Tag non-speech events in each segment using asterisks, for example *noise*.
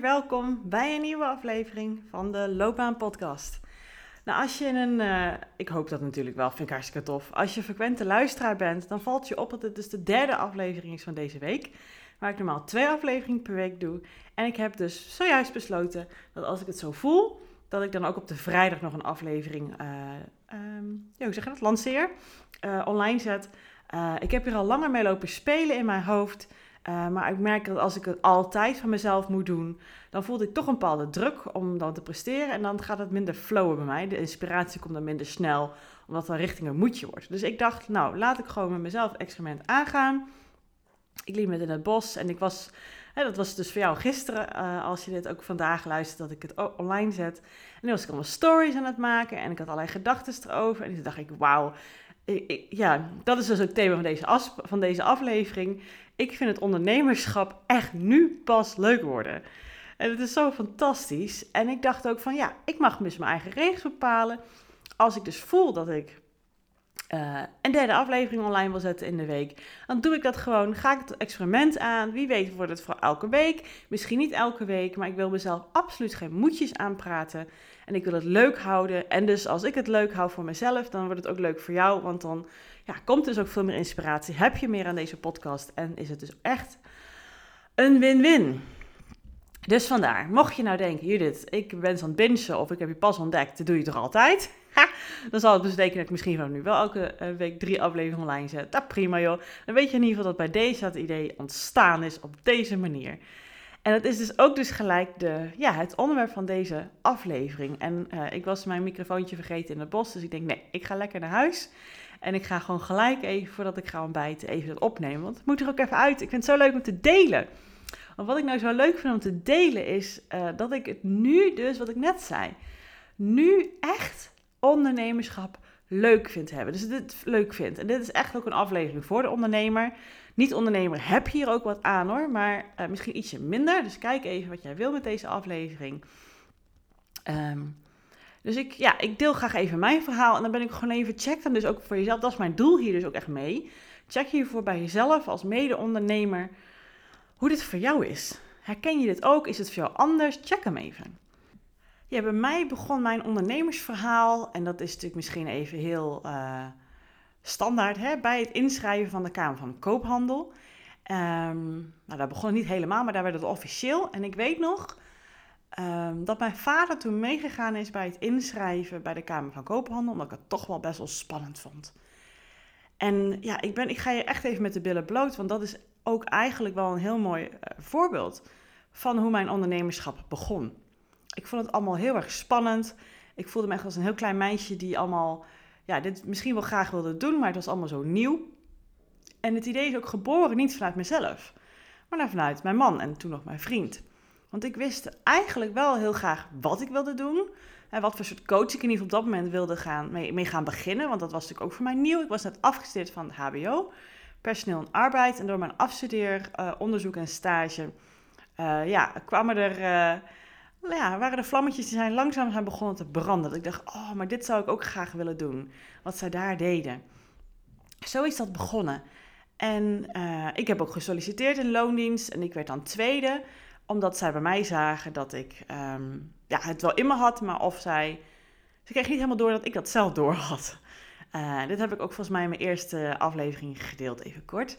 welkom bij een nieuwe aflevering van de Loopbaan Podcast. Nou, als je een, uh, ik hoop dat natuurlijk wel, vind ik hartstikke tof. Als je frequente luisteraar bent, dan valt je op dat het dus de derde aflevering is van deze week. Waar ik normaal twee afleveringen per week doe. En ik heb dus zojuist besloten dat als ik het zo voel, dat ik dan ook op de vrijdag nog een aflevering, um, ja, hoe dat, lanceer, uh, online zet. ik heb hier al langer mee lopen spelen in mijn hoofd. Uh, maar ik merk dat als ik het altijd van mezelf moet doen, dan voelde ik toch een bepaalde druk om dan te presteren. En dan gaat het minder flowen bij mij. De inspiratie komt dan minder snel, omdat dan richting een moedje wordt. Dus ik dacht, nou, laat ik gewoon met mezelf het experiment aangaan. Ik liep met in het bos en ik was, hè, dat was dus voor jou gisteren, uh, als je dit ook vandaag luistert, dat ik het online zet. En nu was ik allemaal stories aan het maken en ik had allerlei gedachten erover. En toen dacht ik, wauw, ja, dat is dus het thema van deze, van deze aflevering. Ik vind het ondernemerschap echt nu pas leuk worden. En het is zo fantastisch. En ik dacht ook van ja, ik mag dus mijn eigen regels bepalen. Als ik dus voel dat ik uh, een derde aflevering online wil zetten in de week, dan doe ik dat gewoon. Ga ik het experiment aan. Wie weet wordt het voor elke week. Misschien niet elke week, maar ik wil mezelf absoluut geen moedjes aanpraten. En ik wil het leuk houden. En dus als ik het leuk hou voor mezelf, dan wordt het ook leuk voor jou. Want dan ja, komt dus ook veel meer inspiratie. Heb je meer aan deze podcast. En is het dus echt een win-win. Dus vandaar, mocht je nou denken, Judith, ik ben aan het of ik heb je pas ontdekt, dat doe je toch altijd? *laughs* dan zal het dus betekenen dat ik misschien van nu wel elke eh, week drie afleveringen online zet. Dat prima joh. Dan weet je in ieder geval dat bij deze het idee ontstaan is op deze manier. En dat is dus ook dus gelijk de, ja, het onderwerp van deze aflevering. En uh, ik was mijn microfoontje vergeten in het bos, dus ik denk nee, ik ga lekker naar huis. En ik ga gewoon gelijk even, voordat ik ga ontbijten, even het opnemen. Want het moet er ook even uit. Ik vind het zo leuk om te delen. Want wat ik nou zo leuk vind om te delen is uh, dat ik het nu dus, wat ik net zei, nu echt ondernemerschap leuk vind hebben. Dus dit leuk vind. En dit is echt ook een aflevering voor de ondernemer. Niet ondernemer heb hier ook wat aan hoor, maar uh, misschien ietsje minder. Dus kijk even wat jij wil met deze aflevering. Um, dus ik, ja, ik deel graag even mijn verhaal en dan ben ik gewoon even, check dan dus ook voor jezelf. Dat is mijn doel hier dus ook echt mee. Check hiervoor bij jezelf als mede-ondernemer hoe dit voor jou is. Herken je dit ook? Is het voor jou anders? Check hem even. Ja, bij mij begon mijn ondernemersverhaal, en dat is natuurlijk misschien even heel uh, standaard, hè, bij het inschrijven van de Kamer van Koophandel. Um, nou, daar begon het niet helemaal, maar daar werd het officieel. En ik weet nog um, dat mijn vader toen meegegaan is bij het inschrijven bij de Kamer van Koophandel, omdat ik het toch wel best wel spannend vond. En ja, ik, ben, ik ga je echt even met de billen bloot, want dat is ook eigenlijk wel een heel mooi uh, voorbeeld van hoe mijn ondernemerschap begon. Ik vond het allemaal heel erg spannend. Ik voelde me echt als een heel klein meisje die allemaal, ja, dit misschien wel graag wilde doen, maar het was allemaal zo nieuw. En het idee is ook geboren niet vanuit mezelf, maar vanuit mijn man en toen nog mijn vriend. Want ik wist eigenlijk wel heel graag wat ik wilde doen. En wat voor soort coach ik in ieder geval op dat moment wilde gaan, mee, mee gaan beginnen. Want dat was natuurlijk ook voor mij nieuw. Ik was net afgestudeerd van het HBO, personeel en arbeid. En door mijn afstudeer, uh, onderzoek en stage, uh, ja, kwamen er, uh, ja, waren er vlammetjes die zijn langzaam zijn begonnen te branden. Dat ik dacht, oh, maar dit zou ik ook graag willen doen. Wat zij daar deden. Zo is dat begonnen. En ik heb ook gesolliciteerd in loondienst en ik werd dan tweede omdat zij bij mij zagen dat ik um, ja, het wel in me had, maar of zij. Ze kreeg niet helemaal door dat ik dat zelf door had. Uh, dit heb ik ook volgens mij in mijn eerste aflevering gedeeld, even kort.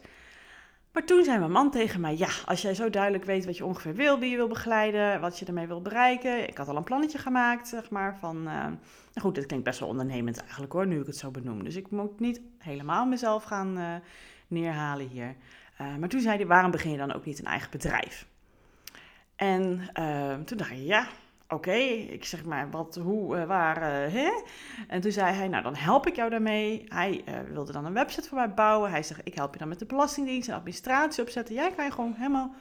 Maar toen zei mijn man tegen mij: Ja, als jij zo duidelijk weet wat je ongeveer wil, wie je wil begeleiden, wat je ermee wil bereiken. Ik had al een plannetje gemaakt, zeg maar. Van, uh, goed, dit klinkt best wel ondernemend eigenlijk hoor, nu ik het zo benoem. Dus ik moet niet helemaal mezelf gaan uh, neerhalen hier. maar toen zei hij: Waarom begin je dan ook niet een eigen bedrijf? En toen dacht ik, ja, oké. Ik zeg maar, wat, hoe, uh, waar, uh, hè? En toen zei hij, nou, dan help ik jou daarmee. Hij wilde dan een website voor mij bouwen. Hij zegt, ik help je dan met de belastingdienst en administratie opzetten. Jij kan je gewoon helemaal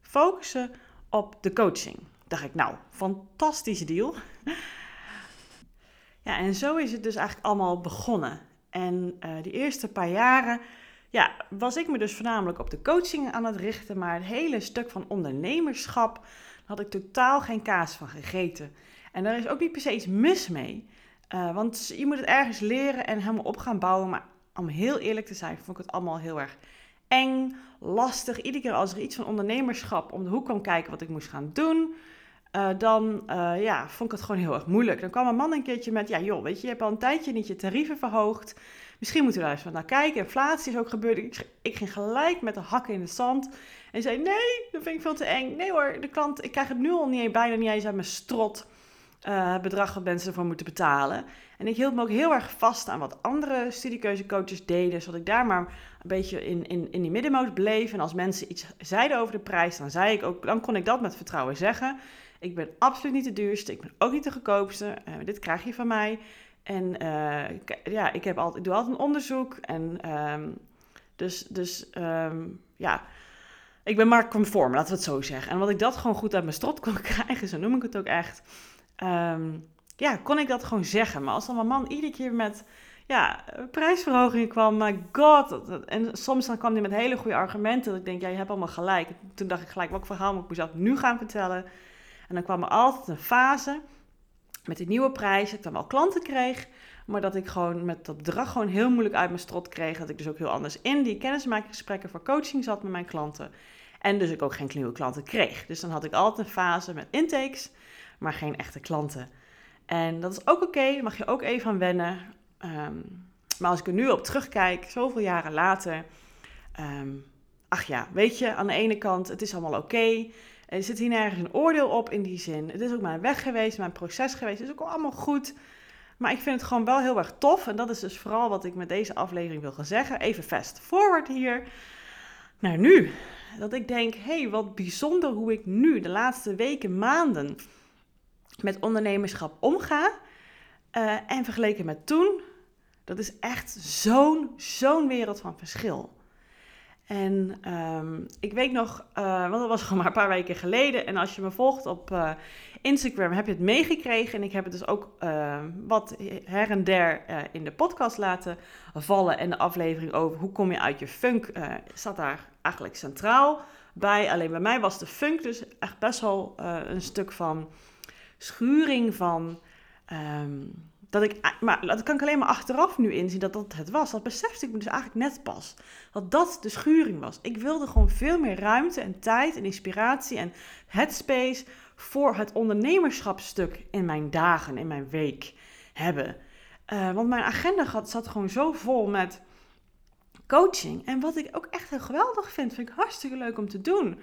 focussen op de coaching. Dacht ik, nou, fantastische deal. ja, en zo is het dus eigenlijk allemaal begonnen. En die eerste paar jaren ja, was ik me dus voornamelijk op de coaching aan het richten, maar het hele stuk van ondernemerschap had ik totaal geen kaas van gegeten. En daar is ook niet per se iets mis mee. Uh, want je moet het ergens leren en helemaal op gaan bouwen. Maar om heel eerlijk te zijn, vond ik het allemaal heel erg eng, lastig. Iedere keer als er iets van ondernemerschap om de hoek kwam kijken wat ik moest gaan doen, uh, dan uh, ja, vond ik het gewoon heel erg moeilijk. Dan kwam een man een keertje met, ja joh, weet je, je hebt al een tijdje niet je tarieven verhoogd. Misschien moeten we daar eens van naar kijken. Inflatie is ook gebeurd. Ik, ging gelijk met de hakken in het zand. En zei, nee, dat vind ik veel te eng. Nee hoor, de klant, ik krijg het nu al niet, bijna niet eens uit mijn strot. Uh, bedrag wat mensen ervoor moeten betalen. En ik hield me ook heel erg vast aan wat andere studiekeuzecoaches deden, zodat ik daar maar een beetje in, in, in die middenmoot bleef. En als mensen iets zeiden over de prijs, dan, zei ik ook, dan kon ik dat met vertrouwen zeggen. Ik ben absoluut niet de duurste, ik ben ook niet de goedkoopste. Uh, dit krijg je van mij. En ik, ja, ik, heb altijd, ik doe altijd een onderzoek. En um, dus, dus um, ja, ik ben marktconform, laten we het zo zeggen. En wat ik dat gewoon goed uit mijn strot kon *laughs* krijgen, zo noem ik het ook echt. Um, ja, kon ik dat gewoon zeggen. Maar als dan mijn man iedere keer met ja, prijsverhogingen kwam, my god. En soms dan kwam hij met hele goede argumenten. Dat ik denk, ja, je hebt allemaal gelijk. Toen dacht ik gelijk, welk verhaal moet ik mezelf nu gaan vertellen? En dan kwam er altijd een fase met die nieuwe prijs. Ik dan wel klanten kreeg, maar dat ik gewoon met dat bedrag gewoon heel moeilijk uit mijn strot kreeg. Dat ik dus ook heel anders in die kennismakingsgesprekken voor coaching zat met mijn klanten. En dus ik ook geen nieuwe klanten kreeg. Dus dan had ik altijd een fase met intakes, maar geen echte klanten. En dat is ook oké, mag je ook even aan wennen. Um, maar als ik er nu op terugkijk, zoveel jaren later. Um, ach ja, weet je, aan de ene kant, het is allemaal oké. Er zit hier nergens een oordeel op in die zin. Het is ook mijn weg geweest, mijn proces geweest. Het is ook allemaal goed. Maar ik vind het gewoon wel heel erg tof. En dat is dus vooral wat ik met deze aflevering wil gaan zeggen. Even fast forward hier. Naar nu. Dat ik denk, hé, hey, wat bijzonder hoe ik nu de laatste weken, maanden met ondernemerschap omga. Uh, en vergeleken met toen, dat is echt zo'n, zo'n wereld van verschil. En um, ik weet nog, uh, want dat was gewoon maar een paar weken geleden. En als je me volgt op uh, Instagram, heb je het meegekregen. En ik heb het dus ook uh, wat her en der in de podcast laten vallen. En de aflevering over hoe kom je uit je funk zat daar eigenlijk centraal bij. Alleen bij mij was de funk dus echt best wel een stuk van schuring van. Um, dat ik, maar dat kan ik alleen maar achteraf nu inzien dat dat het was. Dat besefte ik me dus eigenlijk net pas. Dat dat de schuring was. Ik wilde gewoon veel meer ruimte en tijd en inspiratie en headspace voor het ondernemerschapstuk in mijn dagen, in mijn week hebben. Uh, want mijn agenda zat gewoon zo vol met coaching. En wat ik ook echt heel geweldig vind, vind ik hartstikke leuk om te doen.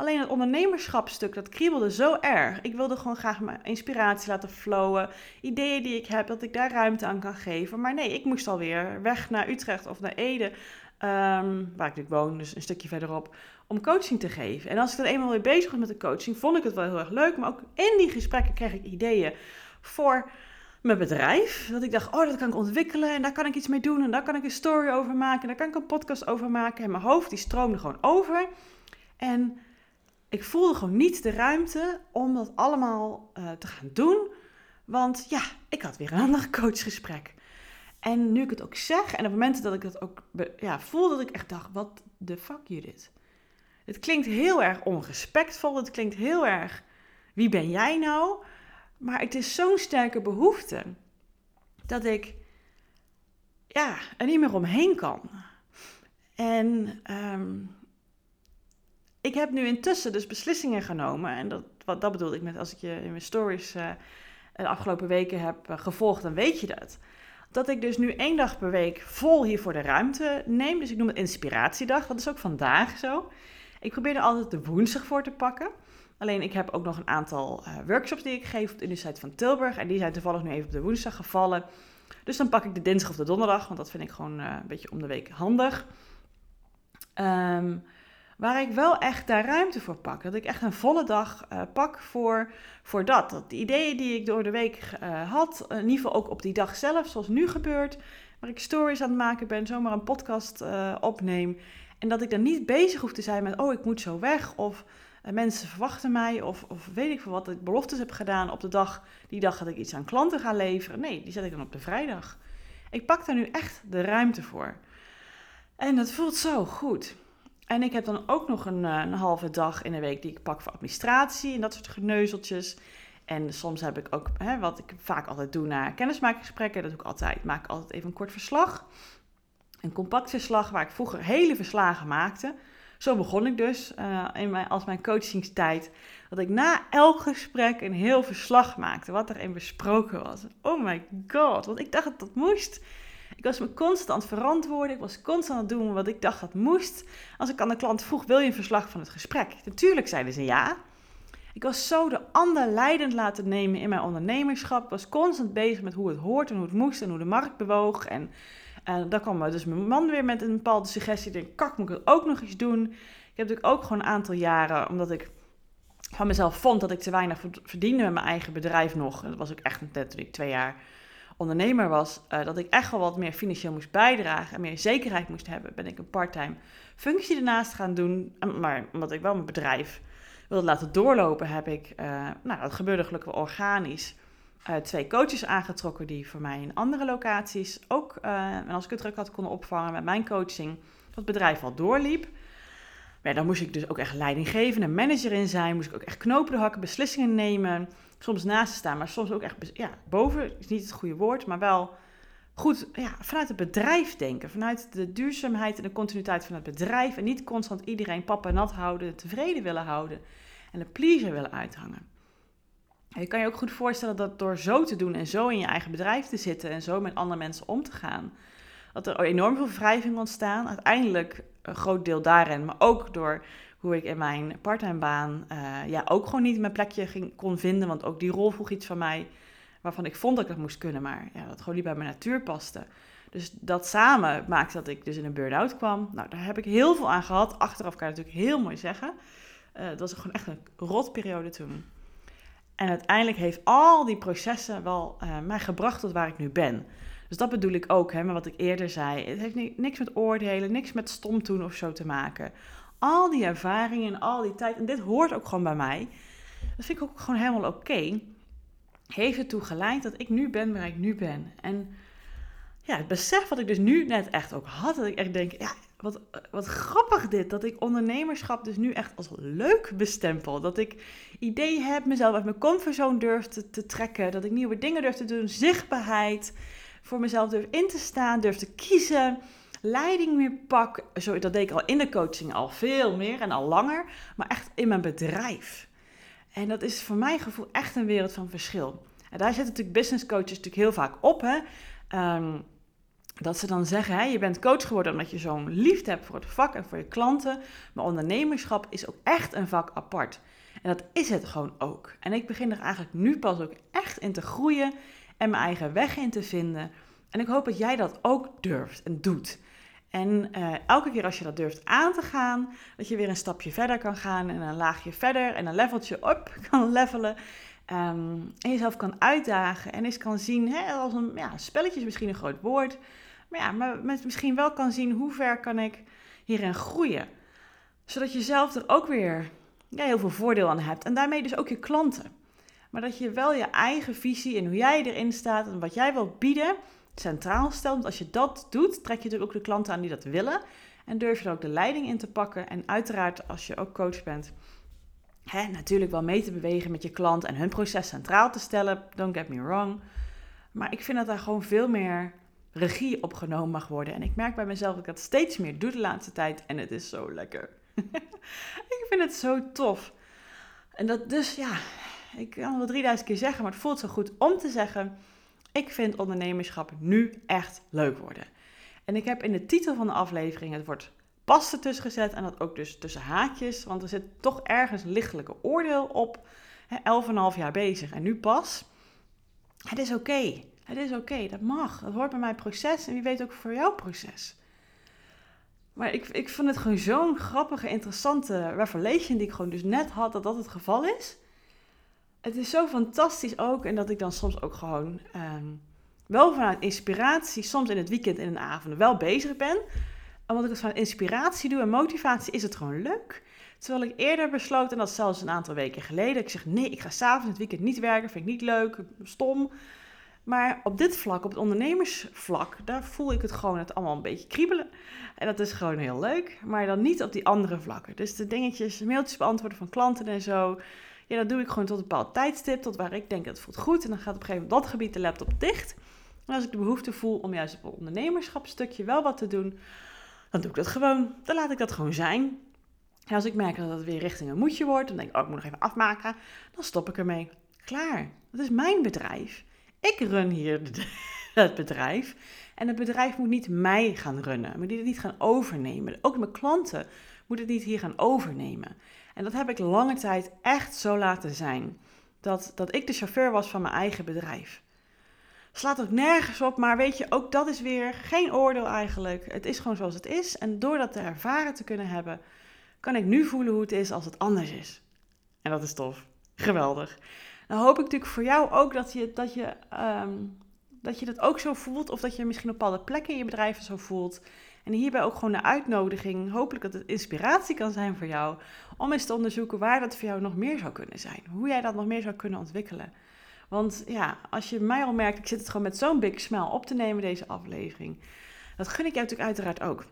Alleen het ondernemerschapstuk, dat kriebelde zo erg. Ik wilde gewoon graag mijn inspiratie laten flowen. Ideeën die ik heb, dat ik daar ruimte aan kan geven. Maar nee, ik moest alweer weg naar Utrecht of naar Ede, um, waar ik nu woon, dus een stukje verderop, om coaching te geven. En als ik dan eenmaal weer bezig was met de coaching, vond ik het wel heel erg leuk. Maar ook in die gesprekken kreeg ik ideeën voor mijn bedrijf. Dat ik dacht, oh, dat kan ik ontwikkelen en daar kan ik iets mee doen. En daar kan ik een story over maken en daar kan ik een podcast over maken. En mijn hoofd die stroomde gewoon over. En ik voelde gewoon niet de ruimte om dat allemaal uh, te gaan doen. Want ja, ik had weer een *laughs* ander coachgesprek. En nu ik het ook zeg, en op momenten dat ik dat ook ja, voelde, dat ik echt dacht, wat de fuck Judith? Het klinkt heel erg onrespectvol, het klinkt heel erg, wie ben jij nou? Maar het is zo'n sterke behoefte, dat ik, ja, er niet meer omheen kan. En um, ik heb nu intussen dus beslissingen genomen. En dat, wat, dat bedoelde ik met als ik je in mijn stories uh, de afgelopen weken heb uh, gevolgd, dan weet je dat. Dat ik dus nu één dag per week vol hiervoor de ruimte neem. Dus ik noem het inspiratiedag. Dat is ook vandaag zo. Ik probeer er altijd de woensdag voor te pakken. Alleen ik heb ook nog een aantal uh, workshops die ik geef op de Universiteit van Tilburg. En die zijn toevallig nu even op de woensdag gevallen. Dus dan pak ik de dinsdag of de donderdag. Want dat vind ik gewoon een beetje om de week handig. Um, Waar ik wel echt daar ruimte voor pak. Dat ik echt een volle dag uh, pak voor, voor dat. Dat de ideeën die ik door de week uh, had, in ieder geval ook op die dag zelf, zoals nu gebeurt. Waar ik stories aan het maken ben, zomaar een podcast uh, opneem. En dat ik dan niet bezig hoef te zijn met, oh ik moet zo weg. Of mensen verwachten mij. Of, of weet ik veel wat ik beloftes heb gedaan op de dag. Die dag dat ik iets aan klanten ga leveren. Nee, die zet ik dan op de vrijdag. Ik pak daar nu echt de ruimte voor. En dat voelt zo goed. En ik heb dan ook nog een, eh, een, halve dag in de week die ik pak voor administratie en dat soort geneuzeltjes. En soms heb ik ook, hè, wat ik vaak altijd doe na kennismakingsgesprekken, dat doe ik altijd, maak ik altijd even een kort verslag. Een compact verslag waar ik vroeger hele verslagen maakte. Zo begon ik dus uh, in mijn, als mijn coachingstijd. Dat ik na elk gesprek een heel verslag maakte. Wat erin besproken was. Oh my god, want ik dacht dat dat moest. Ik was me constant verantwoorden. Ik was constant aan het doen wat ik dacht dat moest. Als ik aan de klant vroeg, wil je een verslag van het gesprek? Natuurlijk zeiden ze ja. Ik was zo de ander leidend laten nemen in mijn ondernemerschap. Ik was constant bezig met hoe het hoort en hoe het moest en hoe de markt bewoog. En uh, dan kwam dus mijn man weer met een bepaalde suggestie. Ik denk, kak, moet ik het ook nog eens doen? Ik heb natuurlijk ook gewoon een aantal jaren, omdat ik van mezelf vond dat ik te weinig verdiende met mijn eigen bedrijf nog. Dat was ook echt net ik twee jaar ondernemer was, uh, dat ik echt wel wat meer financieel moest bijdragen en meer zekerheid moest hebben, ben ik een parttime functie ernaast gaan doen. Maar omdat ik wel mijn bedrijf wilde laten doorlopen, heb ik, uh, nou dat gebeurde gelukkig wel organisch, uh, twee coaches aangetrokken die voor mij in andere locaties ook, en als ik het druk had, konden opvangen met mijn coaching, dat bedrijf al doorliep. Maar dan moest ik dus ook echt leiding geven en manager in zijn, moest ik ook echt knopen hakken, beslissingen nemen soms naast staan, maar soms ook echt ja, boven, is niet het goede woord, maar wel goed ja, vanuit het bedrijf denken. Vanuit de duurzaamheid en de continuïteit van het bedrijf. En niet constant iedereen papa nat houden, tevreden willen houden en de pleaser willen uithangen. je kan je ook goed voorstellen dat door zo te doen en zo in je eigen bedrijf te zitten en zo met andere mensen om te gaan, dat er enorm veel wrijving ontstaan. Uiteindelijk een groot deel daarin, maar ook door hoe ik in mijn parttime baan uh, ja, ook gewoon niet mijn plekje ging, kon vinden. Want ook die rol vroeg iets van mij waarvan ik vond dat ik het moest kunnen, maar ja, dat gewoon niet bij mijn natuur paste. Dus dat samen maakte dat ik dus in een burn-out kwam. Nou, daar heb ik heel veel aan gehad. Achteraf kan je natuurlijk heel mooi zeggen. Uh, dat was gewoon echt een rotperiode toen. En uiteindelijk heeft al die processen wel uh, mij gebracht tot waar ik nu ben. Dus dat bedoel ik ook, hè, met wat ik eerder zei. Het heeft niks met oordelen, niks met stom doen of zo te maken al die ervaringen en al die tijd, en dit hoort ook gewoon bij mij, dat vind ik ook gewoon helemaal oké, heeft ertoe geleid dat ik nu ben waar ik nu ben. En ja, het besef wat ik dus nu net echt ook had, dat ik echt denk, ja, wat, wat grappig dit, dat ik ondernemerschap dus nu echt als leuk bestempel. Dat ik ideeën heb, mezelf uit mijn comfortzone durf te, te trekken, dat ik nieuwe dingen durf te doen, zichtbaarheid, voor mezelf durf in te staan, durf te kiezen leiding meer pak. Zo, dat deed ik al in de coaching al veel meer en al langer, maar echt in mijn bedrijf. En dat is voor mijn gevoel echt een wereld van verschil. En daar zitten natuurlijk business coaches natuurlijk heel vaak op. Hè? Ehm, dat ze dan zeggen, hè, je bent coach geworden omdat je zo'n liefde hebt voor het vak en voor je klanten. Maar ondernemerschap is ook echt een vak apart. En dat is het gewoon ook. En ik begin er eigenlijk nu pas ook echt in te groeien en mijn eigen weg in te vinden. En ik hoop dat jij dat ook durft en doet. En uh, elke keer als je dat durft aan te gaan, dat je weer een stapje verder kan gaan en een laagje verder en een leveltje op *laughs* kan levelen. Um, en jezelf kan uitdagen en eens kan zien, hè, als een ja, spelletje is misschien een groot woord, maar ja, maar met misschien wel kan zien hoe ver kan ik hierin groeien. Zodat je zelf er ook weer heel veel voordeel aan hebt en daarmee dus ook je klanten. Maar dat je wel je eigen visie en hoe jij erin staat en wat jij wilt bieden, centraal stelt. Want als je dat doet, trek je natuurlijk ook de klanten aan die dat willen. En durf je er ook de leiding in te pakken. En uiteraard, als je ook coach bent, hè, natuurlijk wel mee te bewegen met je klant en hun proces centraal te stellen. Don't get me wrong. Maar ik vind dat daar gewoon veel meer regie op genomen mag worden. En ik merk bij mezelf dat ik dat steeds meer doe de laatste tijd. En het is zo lekker. *laughs* ik vind het zo tof. En dat dus, ja, ik kan het wel 3000 keer zeggen, maar het voelt zo goed om te zeggen ik vind ondernemerschap nu echt leuk worden. En ik heb in de titel van de aflevering het woord pas ertussen gezet. En dat ook dus tussen haakjes. Want er zit toch ergens lichtelijke oordeel op. 11,5 jaar bezig en nu pas. Het is oké. Het is oké. Dat mag. Dat hoort bij mijn proces. En wie weet ook voor jouw proces. Maar ik, ik vond het gewoon zo'n grappige, interessante revelation die ik gewoon dus net had dat dat het geval is het is zo fantastisch ook. En dat ik dan soms ook gewoon ehm, wel vanuit inspiratie, soms in het weekend en in de avond wel bezig ben. Omdat ik het vanuit inspiratie doe en motivatie is het gewoon leuk. Terwijl ik eerder besloot, en dat zelfs een aantal weken geleden, ik zeg nee, ik ga s'avonds het weekend niet werken, vind ik niet leuk, stom. Maar op dit vlak, op het ondernemersvlak, daar voel ik het gewoon het allemaal een beetje kriebelen. En dat is gewoon heel leuk, maar dan niet op die andere vlakken. Dus de dingetjes, mailtjes beantwoorden van klanten en zo. Ja, dat doe ik gewoon tot een bepaald tijdstip, tot waar ik denk het voelt goed. En dan gaat op een gegeven moment dat gebied de laptop dicht. En als ik de behoefte voel om juist op het ondernemerschapstukje wel wat te doen, dan doe ik dat gewoon. Dan laat ik dat gewoon zijn. En als ik merk dat het weer richting een moedje wordt, dan denk ik, oh, ik moet nog even afmaken. Dan stop ik ermee. Klaar. Dat is mijn bedrijf. Ik run hier *laughs* het bedrijf. En het bedrijf moet niet mij gaan runnen. Moet het niet gaan overnemen. Ook mijn klanten moeten het niet hier gaan overnemen. En dat heb ik lange tijd echt zo laten zijn. Dat, dat ik de chauffeur was van mijn eigen bedrijf. Slaat ook nergens op, maar weet je, ook dat is weer geen oordeel eigenlijk. Het is gewoon zoals het is. En door dat te ervaren te kunnen hebben, kan ik nu voelen hoe het is als het anders is. En dat is tof. Geweldig. Dan hoop ik natuurlijk voor jou ook dat je dat, je, ehm, dat, je dat ook zo voelt. Of dat je misschien op bepaalde plekken in je bedrijf zo voelt. En hierbij ook gewoon de uitnodiging. Hopelijk dat het inspiratie kan zijn voor jou. Om eens te onderzoeken waar dat voor jou nog meer zou kunnen zijn. Hoe jij dat nog meer zou kunnen ontwikkelen. Want ja, als je mij al merkt, ik zit het gewoon met zo'n big smile op te nemen, deze aflevering. Dat gun ik jou natuurlijk uiteraard ook.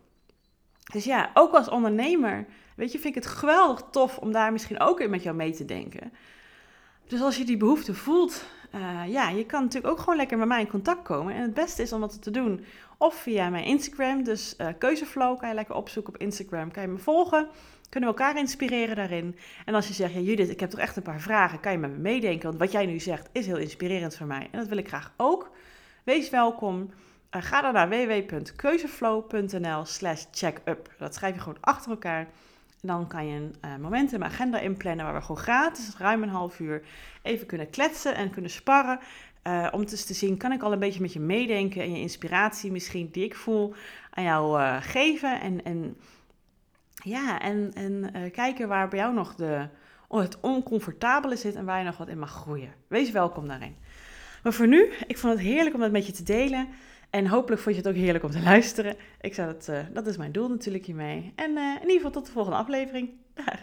Dus ja, ook als ondernemer, weet je, vind ik het geweldig tof om daar misschien ook in met jou mee te denken. Dus als je die behoefte voelt, uh, ja, je kan natuurlijk ook gewoon lekker met mij in contact komen. En het beste is om dat te doen of via mijn Instagram, dus uh, Keuzeflow, kan je lekker opzoeken op Instagram, kan je me volgen. Kunnen we elkaar inspireren daarin? En als je zegt, ja Judith, ik heb toch echt een paar vragen, kan je met me meedenken? Want wat jij nu zegt is heel inspirerend voor mij. En dat wil ik graag ook. Wees welkom. Uh, ga dan naar www.keuzeflow.nl slash checkup. Dat schrijf je gewoon achter elkaar. En dan kan je een uh, moment in mijn agenda inplannen waar we gewoon gratis, ruim een half uur, even kunnen kletsen en kunnen sparren. Uh, om dus te zien, kan ik al een beetje met je meedenken en je inspiratie misschien die ik voel aan jou uh, geven. En, en ja, en, en kijken waar bij jou nog de, het oncomfortabele zit en waar je nog wat in mag groeien. Wees welkom daarin. Maar voor nu, ik vond het heerlijk om dat met je te delen. En hopelijk vond je het ook heerlijk om te luisteren. Ik zou dat, dat is mijn doel natuurlijk hiermee. En uh, in ieder geval tot de volgende aflevering. Dag.